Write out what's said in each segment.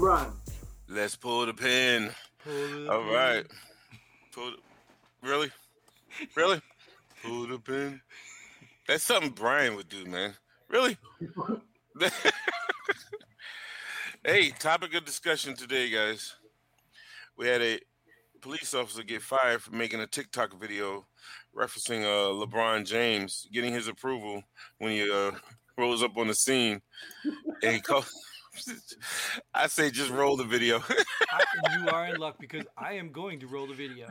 Brian. Let's pull the pin. Pull the All pin. right. Pull the, really? Really? Pull the pin. That's something Brian would do, man. Really? hey, topic of discussion today, guys. We had a police officer get fired for making a TikTok video referencing uh, LeBron James getting his approval when he uh, rolls up on the scene. And he called, I say just roll the video. I, you are in luck because I am going to roll the video.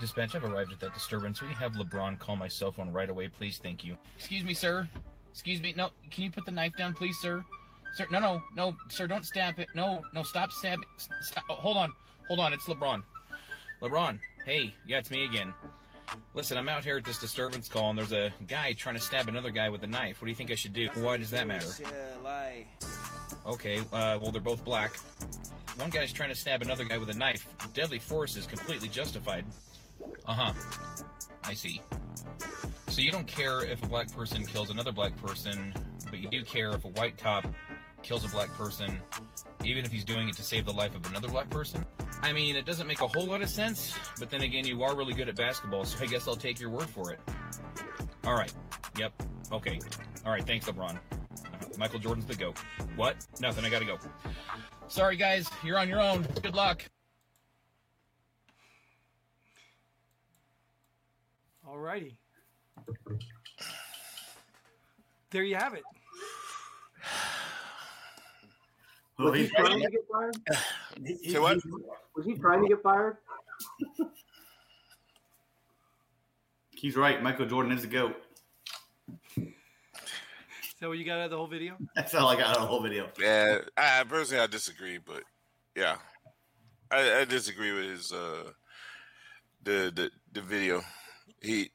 Dispatch, I've arrived at that disturbance. Will you have LeBron call my cell phone right away, please? Thank you. Excuse me, sir. Excuse me. No, can you put the knife down, please, sir? Sir, no, no, no, sir, don't stab it. No, no, stop stabbing. Stop. Oh, hold on, hold on. It's LeBron. LeBron, hey, yeah, it's me again. Listen, I'm out here at this disturbance call, and there's a guy trying to stab another guy with a knife. What do you think I should do? Why does that matter? Okay, uh, well, they're both black. One guy's trying to stab another guy with a knife. Deadly force is completely justified. Uh huh. I see. So you don't care if a black person kills another black person, but you do care if a white cop kills a black person, even if he's doing it to save the life of another black person? I mean, it doesn't make a whole lot of sense, but then again, you are really good at basketball, so I guess I'll take your word for it. All right. Yep. Okay. All right. Thanks, LeBron. Michael Jordan's the GOAT. What? Nothing. I gotta go. Sorry, guys. You're on your own. Good luck. All righty. There you have it. Well, Was he he's trying to get fired? he- Say what? Was he trying to get fired? He's right. Michael Jordan is the GOAT. Is that what you got out of the whole video? That's all I got out of the whole video. Yeah, I personally I disagree, but yeah, I, I disagree with his uh the the the video. He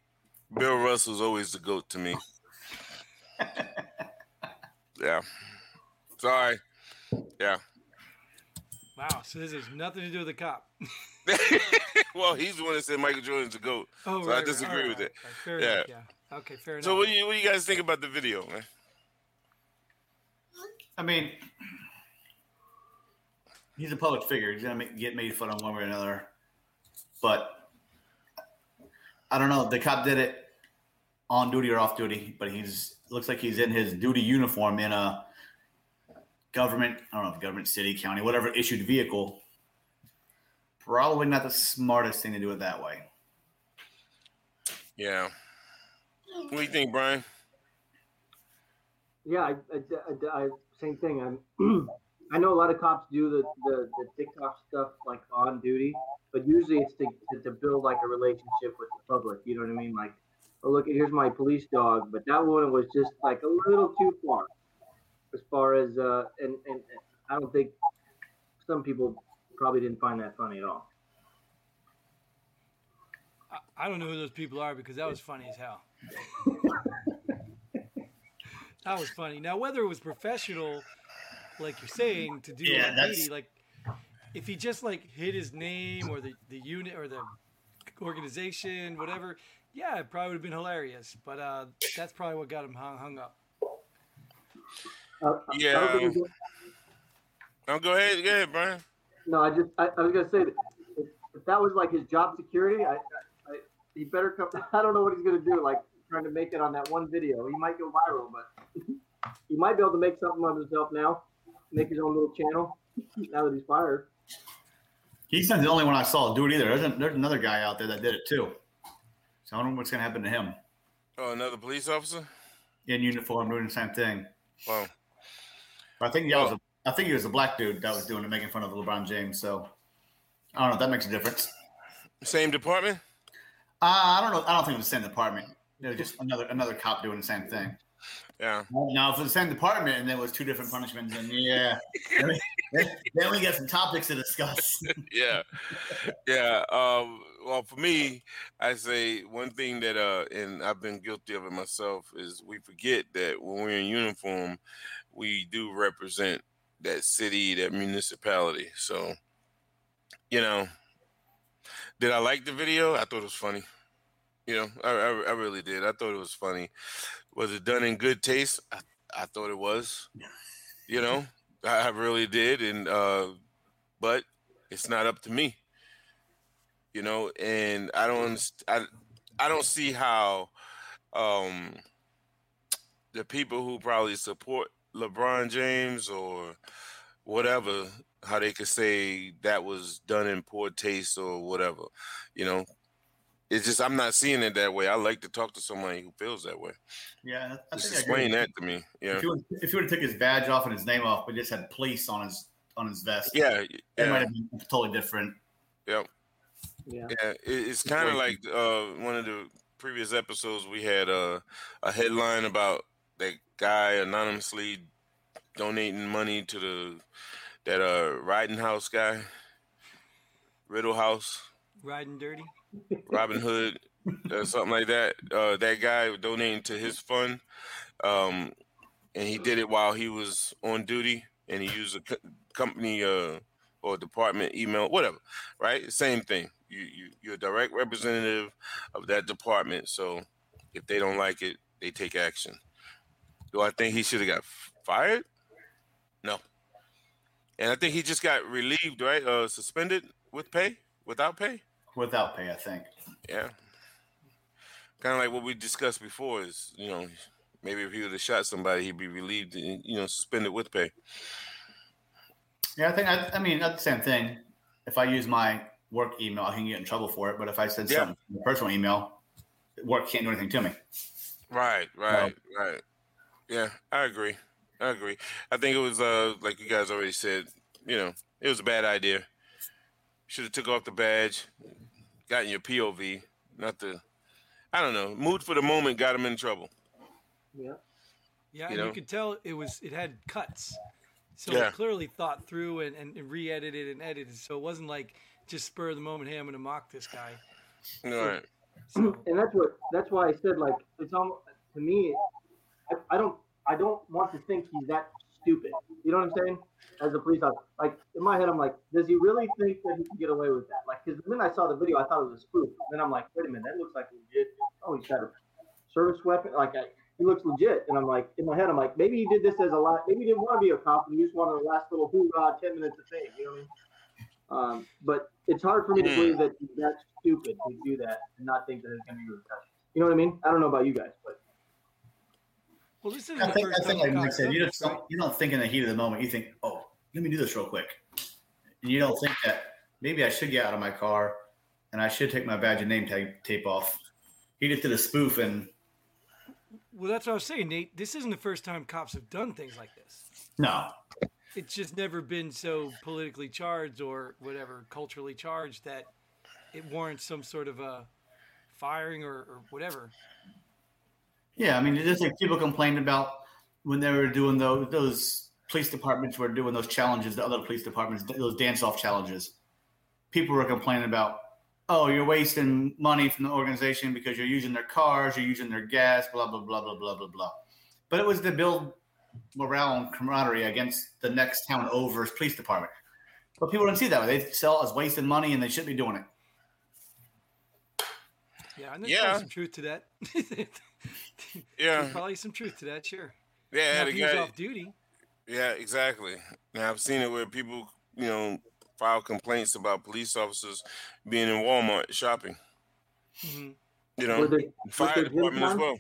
Bill Russell's always the goat to me. yeah, sorry. Yeah. Wow. So this has nothing to do with the cop. well, he's the one that said Michael Jordan's a goat. Oh, So I disagree with it. right, Fair Yeah. enough. Yeah. Okay. Fair enough. So what do you what do you guys think about the video, man? I mean, he's a public figure. He's gonna get made fun of one way or another. But I don't know. The cop did it on duty or off duty, but he's looks like he's in his duty uniform in a government. I don't know if government, city, county, whatever issued vehicle. Probably not the smartest thing to do it that way. Yeah. What do you think, Brian? Yeah, I, I, I, I- same thing. I'm, I know a lot of cops do the, the, the TikTok stuff like on duty, but usually it's to, to, to build like a relationship with the public. You know what I mean? Like, oh look, here's my police dog. But that one was just like a little too far, as far as uh, and, and, and I don't think some people probably didn't find that funny at all. I, I don't know who those people are because that was funny as hell. that was funny. Now, whether it was professional, like you're saying, to do Yeah, on that's- like if he just like hit his name or the, the unit or the organization, whatever, yeah, it probably would have been hilarious. But uh, that's probably what got him hung, hung up. Uh, I don't think Yeah. it Oh, go ahead, go ahead, Brian. No, I just I, I was gonna say that if, if that was like his job security, I, I, I he better come. I don't know what he's gonna do. Like trying to make it on that one video, he might go viral, but he might be able to make something of himself now, make his own little channel. Now that he's fired, He's not the only one I saw do it either. There's, a, there's another guy out there that did it too. So I don't know what's gonna happen to him Oh, another police officer? in uniform doing the same thing. Wow. But I think that was a, I think he was a black dude that was doing it, making fun of LeBron James. So I don't know if that makes a difference. Same department? Uh, I don't know. I don't think it was the same department. It was just another another cop doing the same thing. Yeah. Now, if it was the same department and there was two different punishments, then yeah, then we, then we get some topics to discuss. yeah, yeah. Um, well, for me, I say one thing that, uh, and I've been guilty of it myself, is we forget that when we're in uniform, we do represent that city, that municipality. So, you know, Did I like the video? I thought it was funny. You know, I, I, I really did. I thought it was funny. Was it done in good taste? I, I thought it was. You know, I, I really did, and uh, but it's not up to me. You know, and I don't, I, I don't see how um, the people who probably support LeBron James or whatever, how they could say that was done in poor taste or whatever. You know, it's just I'm not seeing it that way. I like to talk to somebody who feels that way. Yeah, I Just think I agree. explain that to me. Yeah, If you, would, if you would have took his badge off and his name off, but just had police on his on his vest, yeah, it yeah. might have been totally different. Yep. Yeah. Yeah, it, it's kind of like uh, one of the previous episodes we had uh, a headline about that guy anonymously donating money to the that uh riding house guy, Riddle House, Riding dirty. Robin Hood, or something like that. Uh, that guy donating to his fund, um, and he did it while he was on duty, and he used a co- company uh, or department email, whatever. Right, same thing. You, you you're a direct representative of that department, so if they don't like it, they take action. Do I think he should have got fired? No. And I think he just got relieved, right? Uh, suspended with pay, without pay. Without pay, I think. Yeah. Kind of like what we discussed before is, you know, maybe if he would have shot somebody, he'd be relieved, and, you know, suspended with pay. Yeah, I think I, I mean that's the same thing. If I use my work email, I can get in trouble for it. But if I said Yeah. something personal email, work can't do anything to me. Right, right, right. Yeah, I agree. I agree. I think it was uh like you guys already said, you know, it was a bad idea. Should have took off the badge, gotten your POV, not the I don't know. Mood for the moment got him in trouble. Yeah. Yeah, You and know? you could tell it was it had cuts. So Yeah. it clearly thought through and, and re-edited and edited. So it wasn't like just spur of the moment, hey, I'm gonna mock this guy. All right. So and that's what that's why I said like it's almost to me I, I don't I don't want to think he's that stupid. You know what I'm saying? As a police officer, like in my head, I'm like, does he really think that he can get away with that? Like, because the minute I saw the video, I thought it was a spoof. Then I'm like, wait a minute, that looks like legit. Oh, he's got a service weapon. Like, I, he looks legit. And I'm like, in my head, I'm like, maybe he did this as a lot. Maybe he didn't want to be a cop. And he just wanted the last little hoorah, ten minutes of fame. You know what I mean? Um, but it's hard for me to Hmm. believe that he's that stupid to do that and not think that it's going to be repercussions. You know what I mean? I don't know about you guys, but well, this isn't I think, I think like Mike said, you don't, you don't think in the heat of the moment. You think, oh, let me do this real quick. And you don't think that maybe I should get out of my car and I should take my badge and name tag tape off. He just did a spoof and Well, that's what I was saying, Nate. This isn't the first time cops have done things like this. no, It's just never been so politically charged or whatever, culturally charged that it warrants some sort of a firing or, or whatever. Yeah, I mean, it's just like people complained about when they were doing those those police departments were doing those challenges, the other police departments, those dance off challenges. People were complaining about, oh, you're wasting money from the organization because you're using their cars, you're using their gas, blah blah blah blah blah blah blah. But it was to build morale and camaraderie against the next town over's police department. But people didn't see that way. They saw it as wasting money, and they shouldn't be doing it. Yeah, and there's Yeah. probably some truth to that. Yeah. There's probably some truth to that, sure. Yeah, Now, the if he was guy, off duty. Yeah, exactly. Now I've seen it where people, you know, file complaints about police officers being in Walmart shopping. Mhm. You know, they fire department as well.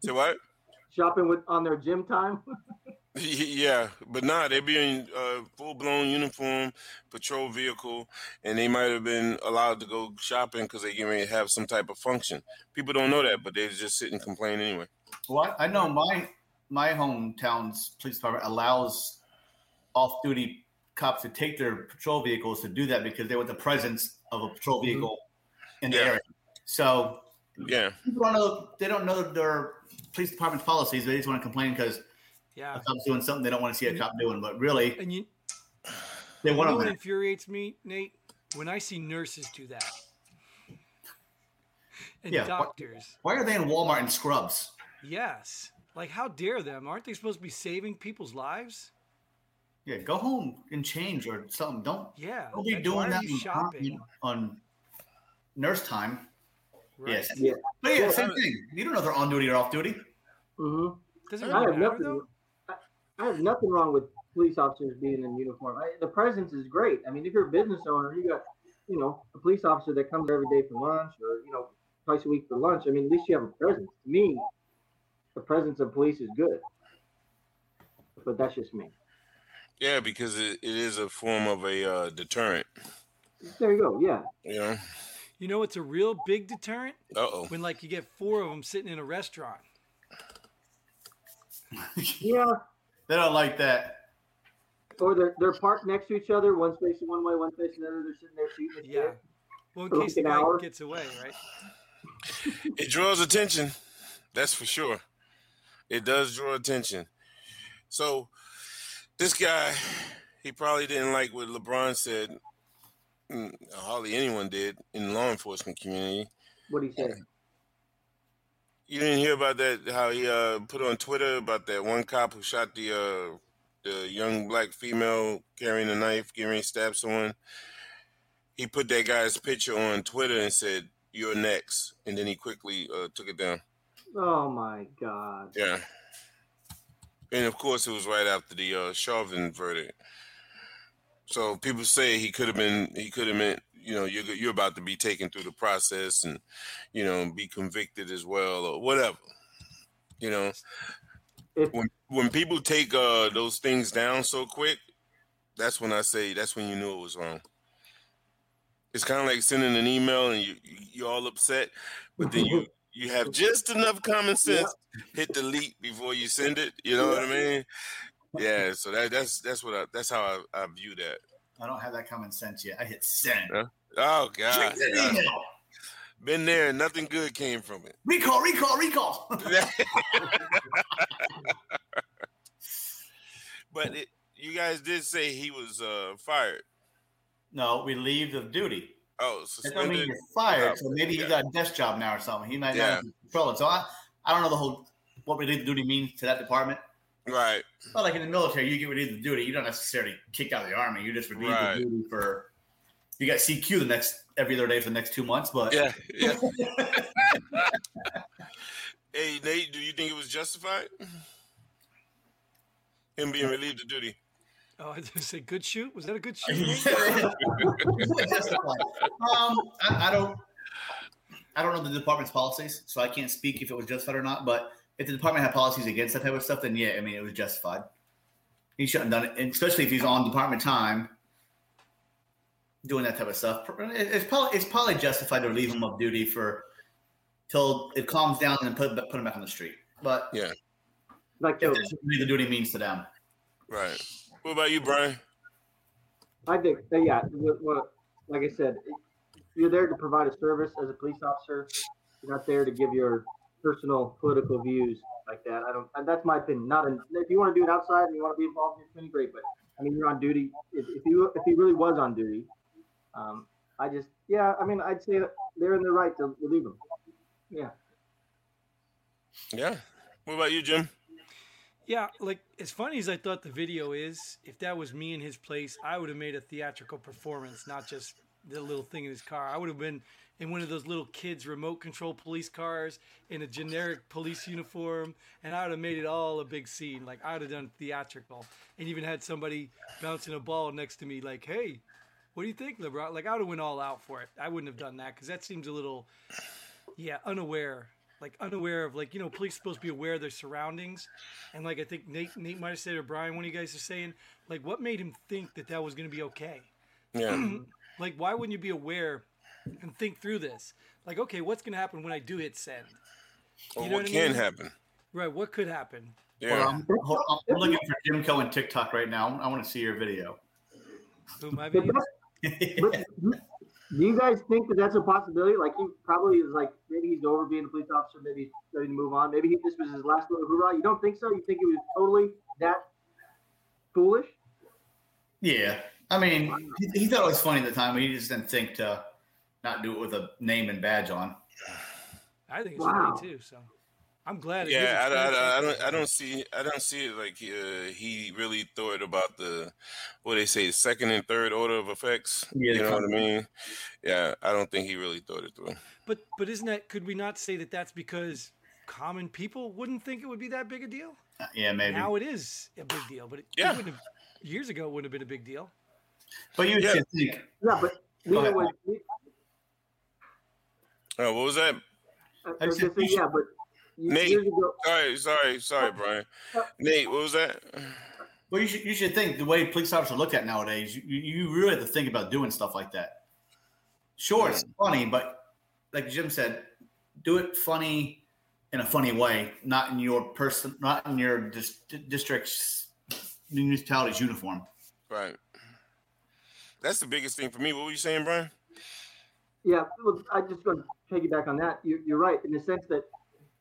Say what? shopping with on their gym time? yeah, but nah, they be in uh, full blown uniform, patrol vehicle, and they might have been allowed to go shopping because they get ready to have some type of function. People don't know that, but they just sit and complain anyway. Well, I I know my my hometown's police department allows off-duty cops to take their patrol vehicles to do that because they want the presence of a patrol vehicle in the Yeah. area. So Yeah, people don't know they don't know their police department's policies. They just want to complain because Yeah. a cop's doing something they don't want to see a cop doing. But really, And you, they you want know what infuriates me, Nate? When I see nurses do that. And Yeah, doctors. Why are they in Walmart in scrubs? Yes. Like, how dare them? Aren't they supposed to be saving people's lives? Yeah, go home and change or something. Don't Yeah. don't be doing that on- shopping? on nurse time. Right? Yes. Yeah. But yeah, Yeah. same thing. You don't know if they're on duty or off duty. hmm Doesn't really matter though. I, I have nothing wrong with police officers being in uniform. I, the presence is great. I mean, if you're a business owner, you got, you know, a police officer that comes every day for lunch, or you know, twice a week for lunch. I mean, at least you have a presence. To me, the presence of police is good. But that's just me. Yeah, because it, it is a form of a uh, deterrent. There you go. Yeah. You know. You know what's a real big deterrent? Uh oh. When like you get four of them sitting in a restaurant. Yeah. They don't like that. Or they're they're parked next to each other, one's facing one way, one facing the other. They're sitting there shooting. Yeah. you. Well, in For case the guy gets away, right? It draws attention. That's for sure. It does draw attention. So this guy, he probably didn't like what LeBron said. Mm, Hardly anyone did in the law enforcement community. What do you say? You didn't hear about that? How he uh, put on Twitter about that one cop who shot the uh, the young black female carrying a knife, getting ready to stab someone. He put that guy's picture on Twitter and said, "You're next," and then he quickly uh, took it down. Oh my God. Yeah. And of course, it was right after the uh, Chauvin verdict. So people say he could have been, he could have been, you know, you're you're about to be taken through the process and, you know, be convicted as well or whatever. You know, when when people take uh, those things down so quick, that's when I say that's when you knew it was wrong. It's kind of like sending an email and you you're all upset, but then you you have just enough common sense hit the delete before you send it. You know what I mean? Yeah. So that that's that's what I that's how I, I view that. I don't have that common sense yet. I hit send. Yeah. Oh God, God. been there. and Nothing good came from it. Recall, recall, recall. but it, you guys did say he was uh, fired. no, relieved of duty. Oh, That don't mean suspended. you're fired. So maybe Yeah. he got a desk job now or something. He might Yeah. not control it. So I, I don't know the whole what relieved of duty means to that department. Right. But like in the military, you get relieved of duty. You don't necessarily kicked out of the army. You just relieved Right. of duty for. You got CQ the next every other day for the next two months, but Yeah. Yeah. hey Nate, do you think it was justified? Him being relieved of duty. Oh, I just say good shoot. Was that a good shoot? Um, I, I don't, I don't know the department's policies, so I can't speak if it was justified or not. But if the department had policies against that type of stuff, then yeah, I mean it was justified. He shouldn't have done it, and especially if he's on department time doing that type of stuff. It's probably it's probably justified to leave him off duty for till it calms down and put put him back on the street. But Yeah. Like if so, what the duty means to them. Right. What about you, Brian? I think, uh, yeah, what, what, like I said, you're there to provide a service as a police officer. You're not there to give your personal political views like that. I don't. and That's my opinion. Not an, if you want to do it outside and you want to be involved in your community, great. But I mean, you're on duty. If, if you if he really was on duty, um, I just yeah. I mean, I'd say that they're in the right to leave him. Yeah. Yeah. What about you, Jim? Yeah, like as funny as I thought the video is, if that was me in his place, I would have made a theatrical performance, not just the little thing in his car. I would have been in one of those little kids' remote control police cars in a generic police uniform, and I would have made it all a big scene. Like I would have done theatrical, and even had somebody bouncing a ball next to me, like, "Hey, what do you think, LeBron?" Like I would have went all out for it. I wouldn't have done that because that seems a little, yeah, unaware. Like unaware of like you know police supposed to be aware of their surroundings, and like I think Nate Nate might have said or Brian, one of you guys are saying like what made him think that that was going to be okay. Yeah. Like why wouldn't you be aware and think through this? Like okay, what's going to happen when I do hit send? Or You know what what I can mean? happen? Right, what could happen? Yeah. on, hold on. I'm looking for Jim Cohen TikTok right now. I want to see your video. Who my But video? that's- do you guys think that that's a possibility? Like he probably is like maybe he's over being a police officer, maybe he's ready to move on. Maybe he, this was his last little hurrah. You don't think so? You think he was totally that foolish? Yeah, I mean, he, he thought it was funny at the time. But he just didn't think to not do it with a name and badge on. I think it's Wow. funny too. So I'm glad. Yeah, I, I, I, I don't. I don't see. I don't see it like uh, he really thought about the what they say, second and third order of effects. Yeah, you know what I mean? Yeah, I don't think he really thought it through. But but isn't that? Could we not say that that's because common people wouldn't think it would be that big a deal? Uh, Yeah, maybe. Now it is a big deal, but it, it Yeah. wouldn't have, years ago it wouldn't have been a big deal. but you Yeah. should think. Yeah, but Go Nina ahead. Was. Oh, what was that? I I said gonna say, you yeah, but Nate. ago, Sorry, sorry, sorry, oh, Brian. Uh, Nate, what was that? Well, you should you should think the way police officers look at nowadays. You, you really have to think about doing stuff like that. Sure, it's funny, but like Jim said, do it funny in a funny way, not in your person, not in your dis- district's municipality's uniform. Right. That's the biggest thing for me. What were you saying, Brian? Yeah, well, I just going to piggyback on that. You, you're right in the sense that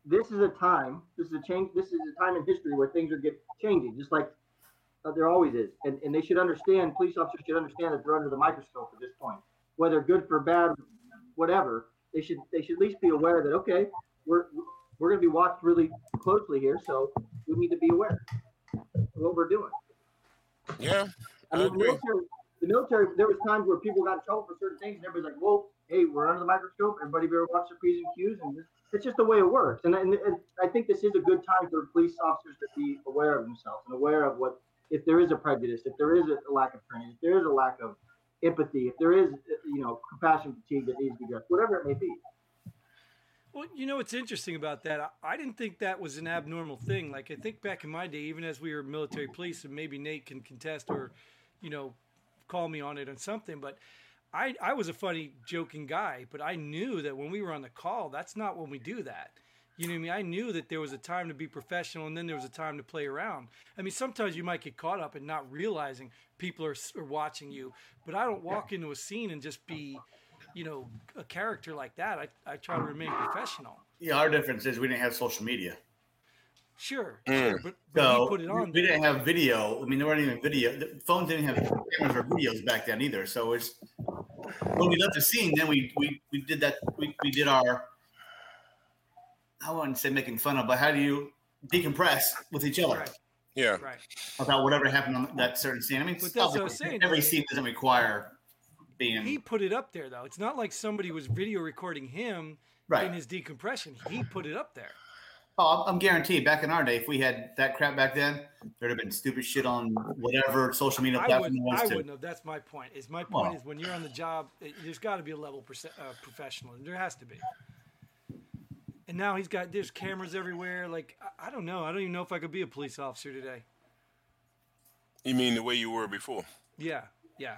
this is a time, this is a change, this is a time in history where things are get changing, just like uh, there always is, and and they should understand. Police officers should understand that they're under the microscope at this point, whether good for bad, whatever. They should they should at least be aware that okay, we're we're going to be watched really closely here, so we need to be aware of what we're doing. Yeah. I I mean, the military, the military, there was times where people got in trouble for certain things, and everybody's like, "Whoa, hey, we're under the microscope. Everybody better watch their p's and q's." And it's- just the way it works. And, and, and I think this is a good time for police officers to be aware of themselves and aware of what if there is a prejudice, if there is a lack of training, if there is a lack of empathy, if there is, you know, compassion fatigue that needs to be addressed, whatever it may be. Well, you know what's interesting about that? I didn't think that was an abnormal thing. Like I think back in my day, even as we were military police, and maybe Nate can contest or, you know, call me on it on something. But I I was a funny, joking guy, but I knew that when we were on the call, that's not when we do that. You know what I mean? I knew that there was a time to be professional, and then there was a time to play around. I mean, sometimes you might get caught up in not realizing people are, are watching you, but I don't walk into a scene and just be, you know, a character like that. I, I try to remain professional. Yeah, our difference is we didn't have social media, Sure, Mm. sure, but, but so put it on. we didn't have video. I mean, there weren't even video. The phones didn't have cameras or videos back then either. So it's when we left the scene, then we we, we did that. We, we did our. I wouldn't say making fun of, but how do you decompress with each other Right, Yeah. right. about whatever happened on that certain scene? I mean, But that's what I was saying. every scene doesn't require being He put it up there though. It's not like somebody was video recording him right. in his decompression. He put it up there. Oh, I'm I'm guaranteed. Back in our day, if we had that crap back then, there'd have been stupid shit on whatever social media I platform wouldn't. was I to. wouldn't have. That's my point. Is my point Well. is when you're on the job, it, there's got to be a level perce- uh, professional. There has to be. And now he's got there's cameras everywhere. Like I, I don't know. I don't even know if I could be a police officer today. You mean the way you were before? Yeah, yeah.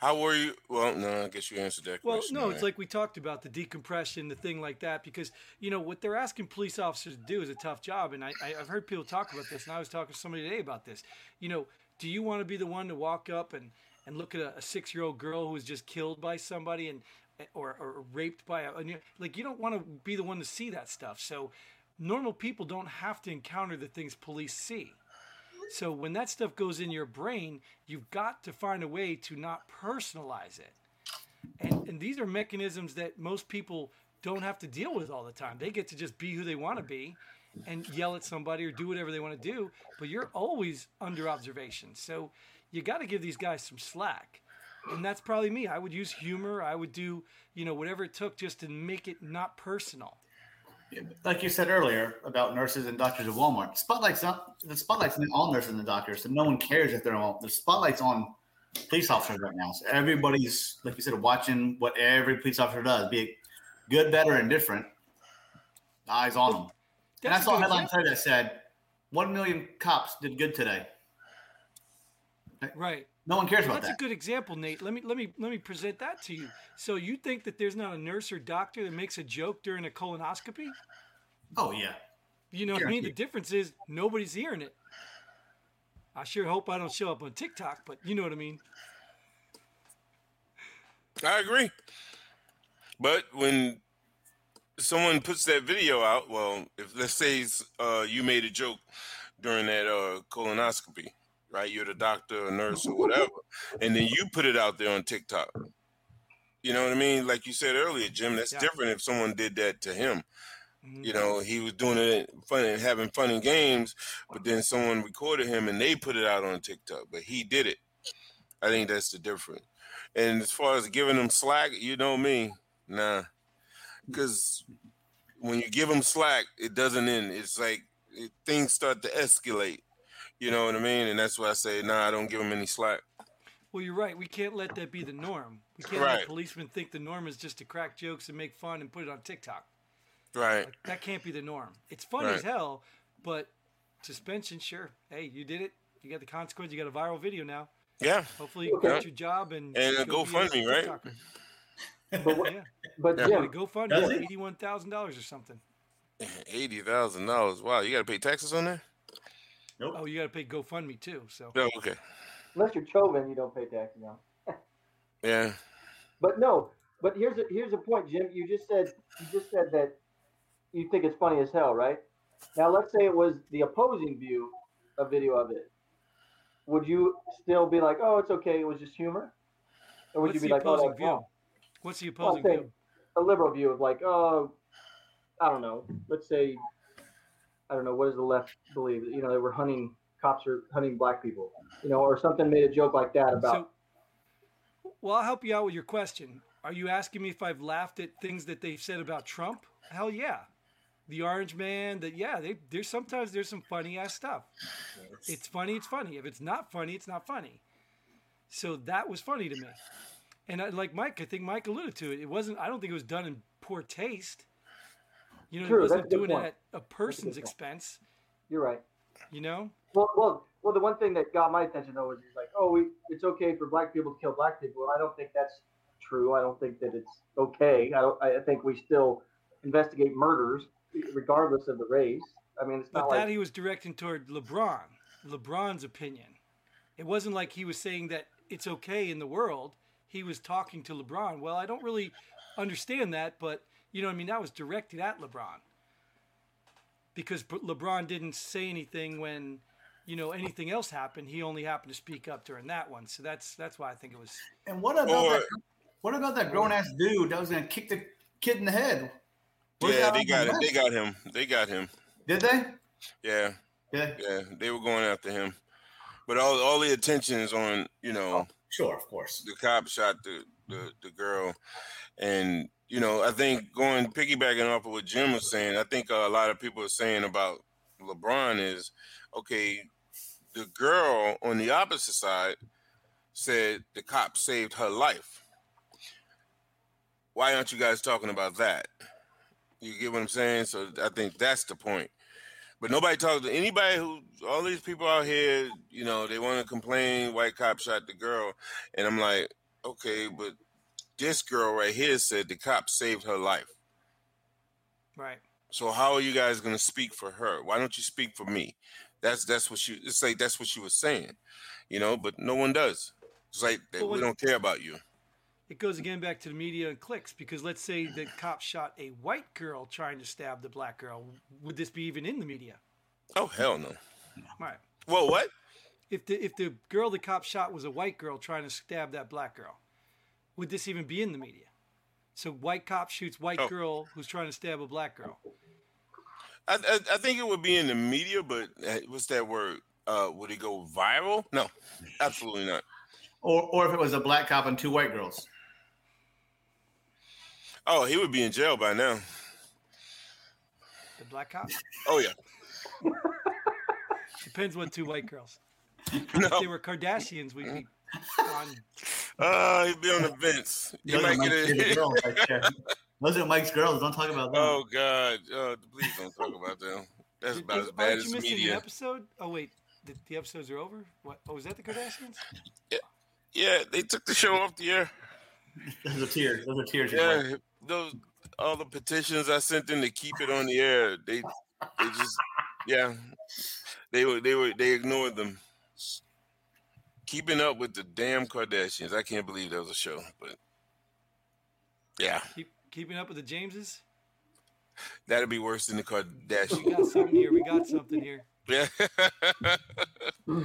How were you? Well, no, I guess you answered that Well, question. no, it's like we talked about the decompression, the thing like that, because you know what they're asking police officers to do is a tough job, and I, I, I've heard people talk about this, and I was talking to somebody today about this. You know, do you want to be the one to walk up and and look at a, a six year old girl who was just killed by somebody and eh, or, or raped by a and you- like you don't want to be the one to see that stuff. So normal people don't have to encounter the things police see. So when that stuff goes in your brain, you've got to find a way to not personalize it. And, and these are mechanisms that most people don't have to deal with all the time. They get to just be who they want to be and yell at somebody or do whatever they want to do, but you're always under observation. So you got to give these guys some slack. And that's probably me. I would use humor. I would do, you know, whatever it took just to make it not personal. Like you said earlier about nurses and doctors at Walmart. Spotlight's not the spotlight's not on nurses and doctors, so no one cares if they're on. The spotlight's on police officers right now. So everybody's like you said, watching what every police officer does, be it good, better, and different. Eyes on them. And I That's saw a headline today that said, "One million cops did good today." Right. No one cares Well, about that's that. That's a good example, Nate. Let me let me let me present that to you. So you think that there's not a nurse or doctor that makes a joke during a colonoscopy? oh yeah, You know what I mean? The difference is nobody's hearing it. I sure hope I don't show up on TikTok, but you know what I mean. I agree. But when someone puts that video out, well, if let's say uh, you made a joke during that uh, colonoscopy, right? You're the doctor or nurse or whatever, and then you put it out there on TikTok. You know what I mean? Like you said earlier, Jim, that's Yeah. different if someone did that to him. Mhm. You know, he was doing it fun and having fun and games, but then someone recorded him and they put it out on TikTok. But he did it. I think that's the difference. And as far as giving him slack, you know me, nah, because when you give him slack, it doesn't end. It's like it, things start to escalate. You know what I mean? And that's why I say, nah, I don't give him any slack. Well, you're right. We can't let that be the norm. We can't Right. let policemen think the norm is just to crack jokes and make fun and put it on TikTok. Right. Like, that can't be the norm. It's funny Right. as hell, but suspension, sure. Hey, you did it. You got the consequence. You got a viral video now. Yeah. Hopefully, you Okay. got your job and And a go be GoFundMe, right? But, what, Yeah, but Yeah. yeah. GoFundMe, eighty-one thousand dollars or something. Eighty thousand dollars. Wow, you got to pay taxes on that? Nope. Oh, you got to pay GoFundMe too. So No. Okay. unless you're Chauvin, you don't pay taxes on. Yeah. But no, but here's a here's a point, Jim. You just said you just said that you think it's funny as hell, right? Now let's say it was the opposing view, a video of it. Would you still be like, oh, it's okay, it was just humor, or would what's you be the like, oh, opposing that's view? wrong? What's the Well, opposing say view? a liberal view of like, oh, I don't know. Let's say, I don't know. What does the left believe? You know, they were hunting cops are hunting black people. You know, or something made a joke like that about. So, well, I'll help you out with your question. Are you asking me if I've laughed at things that they've said about Trump? Hell yeah. The Orange Man, that yeah, they, there's sometimes there's some funny ass stuff. It's funny, it's funny. If it's not funny, it's not funny. So that was funny to me. And I, like Mike, I think Mike alluded to it. It wasn't. I don't think it was done in poor taste. You know, True, he wasn't doing point. it at a person's point. expense. You're right. You know, Well, well, well. The one thing that got my attention though was he's like, "Oh, we, it's okay for black people to kill black people." And I don't think that's true. I don't think that it's okay. I don't. I think we still investigate murders regardless of the race. I mean, it's but that like he was directing toward LeBron, LeBron's opinion. It wasn't like he was saying that it's okay in the world. He was talking to LeBron. Well, I don't really understand that, but you know what I mean. That was directed at LeBron because LeBron didn't say anything when you know anything else happened. He only happened to speak up during that one. So that's that's why I think it was. And what about Or- that? What about that grown ass dude that was gonna kick the kid in the head? Where's Yeah, they got the it. They got him. They got him. Did they? Yeah. Yeah. Yeah. They were going after him. But all all the attention is on, you know, oh, Sure, of course. the cop shot the, the the girl, and you know I think going piggybacking off of what Jim was saying, I think uh, a lot of people are saying about LeBron is okay. The girl on the opposite side said the cop saved her life. Why aren't you guys talking about that? You get what I'm saying? So I think that's the point. But nobody talks to anybody who all these people out here, you know, they want to complain white cop shot the girl. And I'm like, okay, but this girl right here said the cop saved her life. Right. So how are you guys gonna speak for her? Why don't you speak for me? That's that's what she it's like that's what she was saying. You know, but no one does. It's like that Well, we don't care about you. It goes again back to the media and clicks because let's say the cop shot a white girl trying to stab the black girl. Would this be even in the media? Oh hell no. Right. Well what? If the if the girl the cop shot was a white girl trying to stab that black girl, would this even be in the media? So white cop shoots white Oh. girl who's trying to stab a black girl. I, I I think it would be in the media, but uh, what's that word? Uh would it go viral? No, absolutely not. Or, or if it was a black cop and two white girls. Oh, he would be in jail by now. The black cop Oh yeah. depends what two white girls. No. If they were Kardashians, we'd be on. Uh, he'd be on the fence. He Those might are Mike's get favorite a. girls right. Those are Mike's girls. Don't talk about them. oh God! Oh, please don't talk about them. That's Did- about did- as bad aren't as you missing an media. episode? Oh wait, the, the episodes are over. What? Oh, was that the Kardashians? Yeah, they took the show off the air. Those are tears. Those are tears. Yeah, those all the petitions I sent them to keep it on the air. They they just yeah, they were they were they ignored them. Keeping up with the damn Kardashians. I can't believe that was a show, but yeah, Keep, keeping up with the Jameses. that'd be worse than the Kardashians. We got something here. We got something here. Yeah.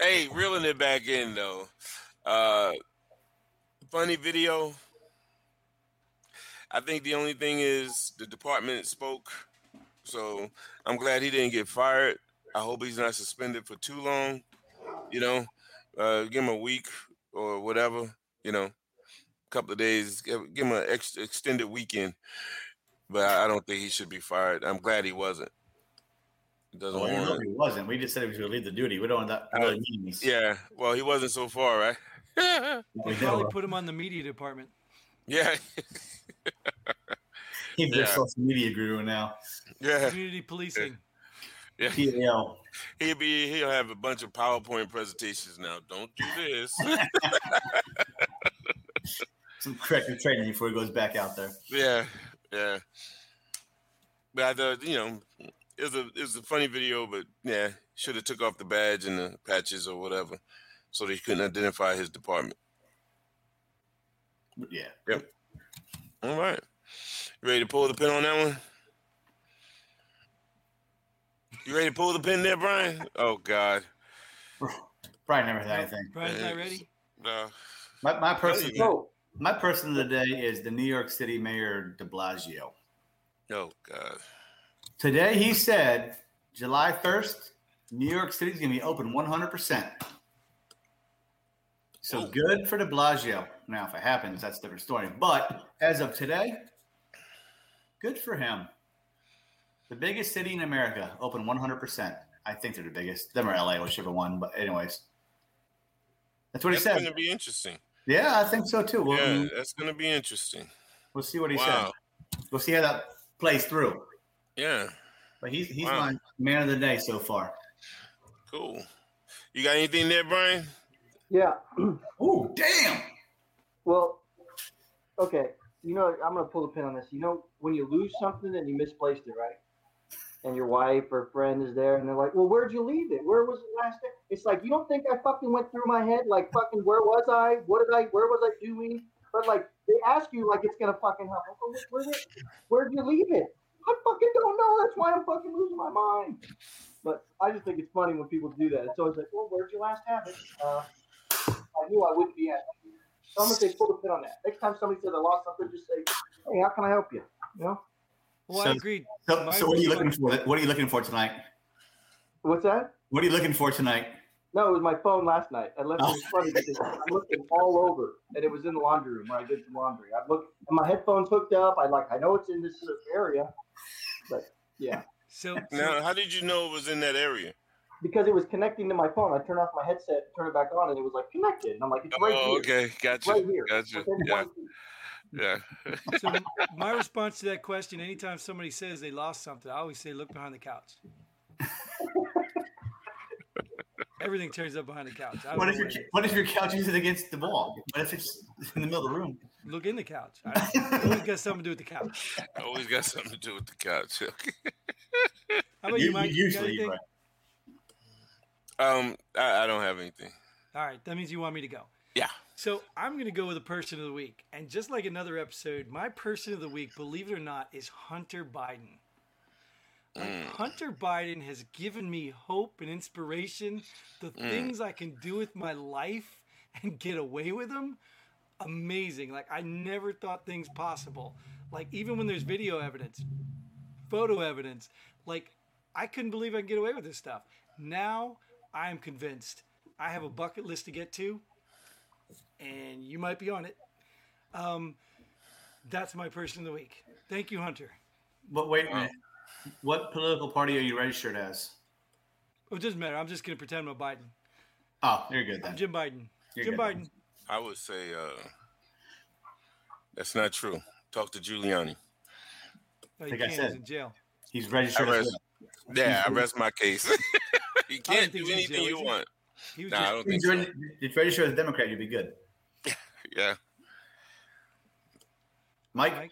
hey, reeling it back in though. Uh funny video. I think the only thing is the department spoke, so I'm glad he didn't get fired. I hope he's not suspended for too long. You know, uh, give him a week or whatever. You know, a couple of days. Give, give him an ex- extended weekend. But I, I don't think he should be fired. I'm glad he wasn't. It doesn't Well, you warrant. he wasn't. We just said he was going to leave the duty. We don't know what that really means. Yeah. Well, he wasn't so far, right? We They probably put him on the media department. yeah. He's Yeah. just social media guru now. Yeah. Community policing. Yeah. PAL. He'll be he'll have a bunch of PowerPoint presentations now. Don't do this. Some corrective training before he goes back out there. yeah, yeah. But I thought, you know, it was a it was a funny video, but yeah, should have took off the badge and the patches or whatever, so they couldn't identify his department. Yeah. All right, you ready to pull the pin on that one? You ready to pull the pin there, Brian? Oh God, Brian never had anything. Brian's not ready. no. Uh, my, my person So, my person of the day is the New York City Mayor de Blasio. Oh God. Today he said July 1st, New York City's gonna be open 100%. So Ooh. good for de Blasio. Now, if it happens, that's a different story. But as of today, good for him. The biggest city in America, open 100%. I think they're the biggest. Them or LA, whichever one. But anyways, that's what he That's said. going to be interesting. Yeah, I think so too. We'll, Yeah, mm-hmm. that's going to be interesting. we'll see what he Wow. said. We'll see how that plays through. Yeah, But he's he's Wow. my man of the day so far. cool. You got anything there, Brian? yeah. Oh, damn! Well, okay. You know, I'm gonna pull the pin on this. You know, when you lose something and you misplaced it, right? And your wife or friend is there, and they're like, "Well, where'd you leave it? Where was it last day?" It's like you don't think I fucking went through my head, like fucking, where was I? What did I? Where was I doing? But like, they ask you like it's gonna fucking help. Where, where, where'd you leave it? I fucking don't know. That's why I'm fucking losing my mind. But I just think it's funny when people do that. It's always like, "Well, where'd you last have it?" Uh, I knew I wouldn't be asking. So I'm gonna say pull the pin on that. Next time somebody says I lost something, just say, "Hey, how can I help you?" You know? Well, So- I agreed. So, My so what are you looking for? What are you looking for tonight? What's that? What are you looking for tonight? No, it was my phone last night. I left it. It's funny because I'm looking all over, and it was in the laundry room where I did some laundry. I look, and my headphones hooked up. I like, I know it's in this area, but yeah, So, so Now, how did you know it was in that area? because it was connecting to my phone. I turned off my headset, turned it back on, and it was like connected. And I'm like, it's right Oh, here, okay, It's gotcha, right here. gotcha. Yeah, one feet. Yeah. so my response to that question, anytime somebody says they lost something, I always say, look behind the couch. Everything turns up behind the couch. What if your where it is. what if your couch is against the wall? What if it's in the middle of the room? Look in the couch. I, it always got something to do with the couch. Always got something to do with the couch. How about you, You- Mike? you You got usually, anything? right. um, I, I don't have anything. All right, that means you want me to go. Yeah. So I'm going to go with a person of the week. And just like another episode, my person of the week, believe it or not, is Hunter Biden. Like, Mm. Hunter Biden has given me hope and inspiration. The Mm. things I can do with my life and get away with them, amazing. Like I never thought things possible. Like even when there's video evidence, photo evidence, like I couldn't believe I could get away with this stuff. Now I am convinced. I have a bucket list to get to, and you might be on it. Um, that's my person of the week. Thank you, Hunter. But wait a minute. What political party are you registered as? Oh, it doesn't matter. I'm just gonna pretend I'm a Biden. Oh, you're good then. I'm. Jim Biden. You're Jim good. Biden. I would say uh, that's not true. Talk to Giuliani. Oh, you Like I can't. said. He's in jail. He's registered I as rest- Yeah, I rest my case. you can't do anything jail, you want. He was Nah, I don't think you're, so. if you're registered as a Democrat, you'd be good. Yeah. Mike, Mike?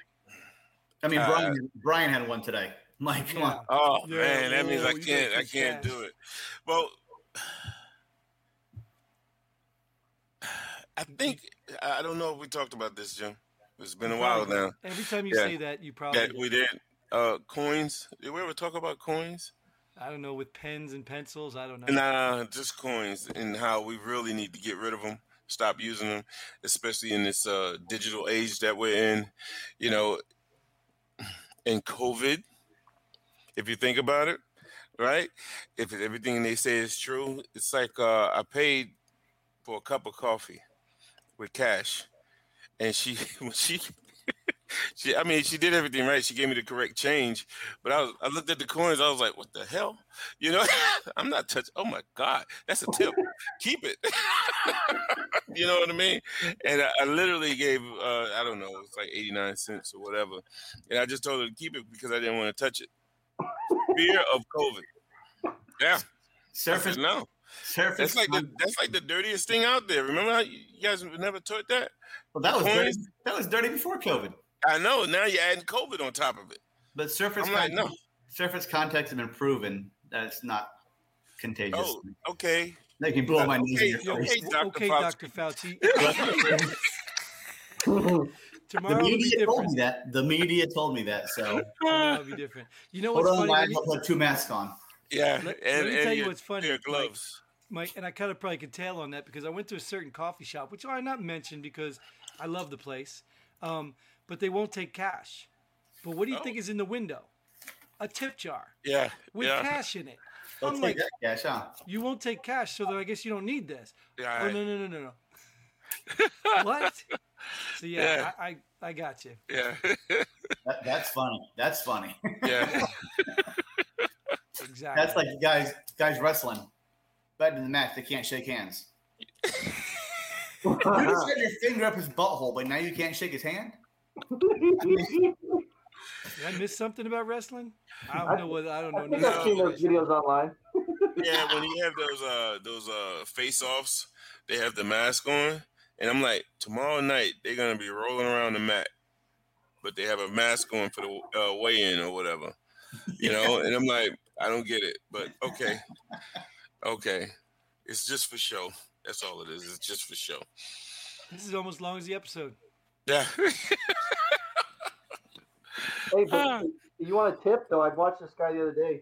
I mean Uh, Brian. Brian had one today. Mike, come Yeah. on. Oh Yeah, man, that means I oh, you can't. I can't ass. do it. Well, I think I don't know if we talked about this, Jim. It's been a while now. Every time you Yeah. say that, you probably Yeah, we did. Uh, coins. Did we ever talk about coins? I don't know with pens and pencils. I don't know. Nah, just coins and how we really need to get rid of them stop using them, especially in this uh, digital age that we're in. You know, in COVID, if you think about it, right? If everything they say is true, it's like uh, I paid for a cup of coffee with cash, and she when she she I mean she did everything right. She gave me the correct change, but I was I looked at the coins. I was like, what the hell? You know, I'm not touching. Oh my god, that's a tip. Keep it. you know what I mean? And I, I literally gave uh, I don't know, it's like 89 cents or whatever, and I just told her to keep it because I didn't want to touch it. Fear of COVID. Yeah. Surface. No. Surface. That's like the that's like the dirtiest thing out there. Remember how you guys never taught that? well, that was dirty. that was dirty before COVID. I know. Now you're adding COVID on top of it. But surface. I'm like, contact, no. Surface contacts have been proven that it's not contagious. Oh, okay. They can blow my knees. Okay, in your okay. face. Dr. okay, Fauci. Dr. Fauci. The Tomorrow will be media told me that. The media told me that. So Tomorrow will be different. You know hold what's on, funny, I Let me- will put two masks on. Yeah, Let- and, let me and tell you what's funny, Your gloves. Mike, and I kind of probably could tail on that because I went to a certain coffee shop, which I not mention because I love the place, um, but they won't take cash. But what do you Oh. think is in the window? A tip jar Yeah, with yeah, cash in it. They'll I'm take like, that cash, huh? you won't take cash, so then I guess you don't need this. yeah. Oh no no no no no. what? So yeah, Yeah. I, I I got you. yeah, That, that's funny. That's funny. yeah. Exactly. That's like guys guys wrestling. Back in the match, they can't shake hands. You just had your finger up his butthole, but now you can't shake his hand. Did I miss something about wrestling? I don't I- know what I don't know. I think I've seen those videos online. yeah, when you have those uh those uh face offs, they have the mask on, and I'm like, tomorrow night they're gonna be rolling around the mat, but they have a mask on for the uh, weigh-in or whatever, you know. And I'm like, I don't get it, but okay, okay, it's just for show. That's all it is. It's just for show. This is almost as long as the episode. Yeah. Hey, but you want a tip though? I watched this guy the other day.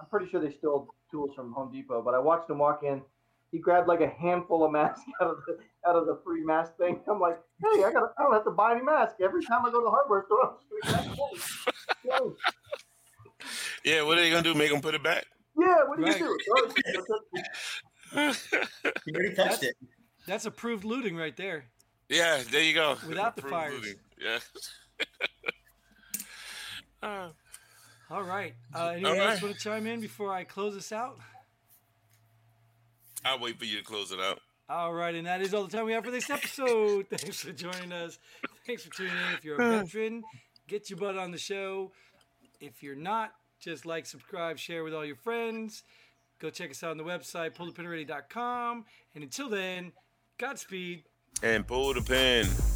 I'm pretty sure they stole tools from Home Depot, but I watched him walk in. He grabbed like a handful of masks out of the out of the free mask thing. I'm like, hey, I got I don't have to buy any mask every time I go to the hardware store. I'm just gonna grab one. yeah. What are they gonna do? Make them put it back? yeah, what do Right. you do? He already touched it. That's approved looting right there. Yeah. There you go. Without the Approved fires. looting. Yeah. Uh, All right. Uh, anyone All else want to chime in before I close this out? I'll wait for you to close it out. All right, and that is all the time we have for this episode. Thanks for joining us. Thanks for tuning in. If you're a veteran, get your butt on the show. If you're not, just like, subscribe, share with all your friends. Go check us out on the website, pullthepinready.com. And until then, Godspeed. And pull the pin.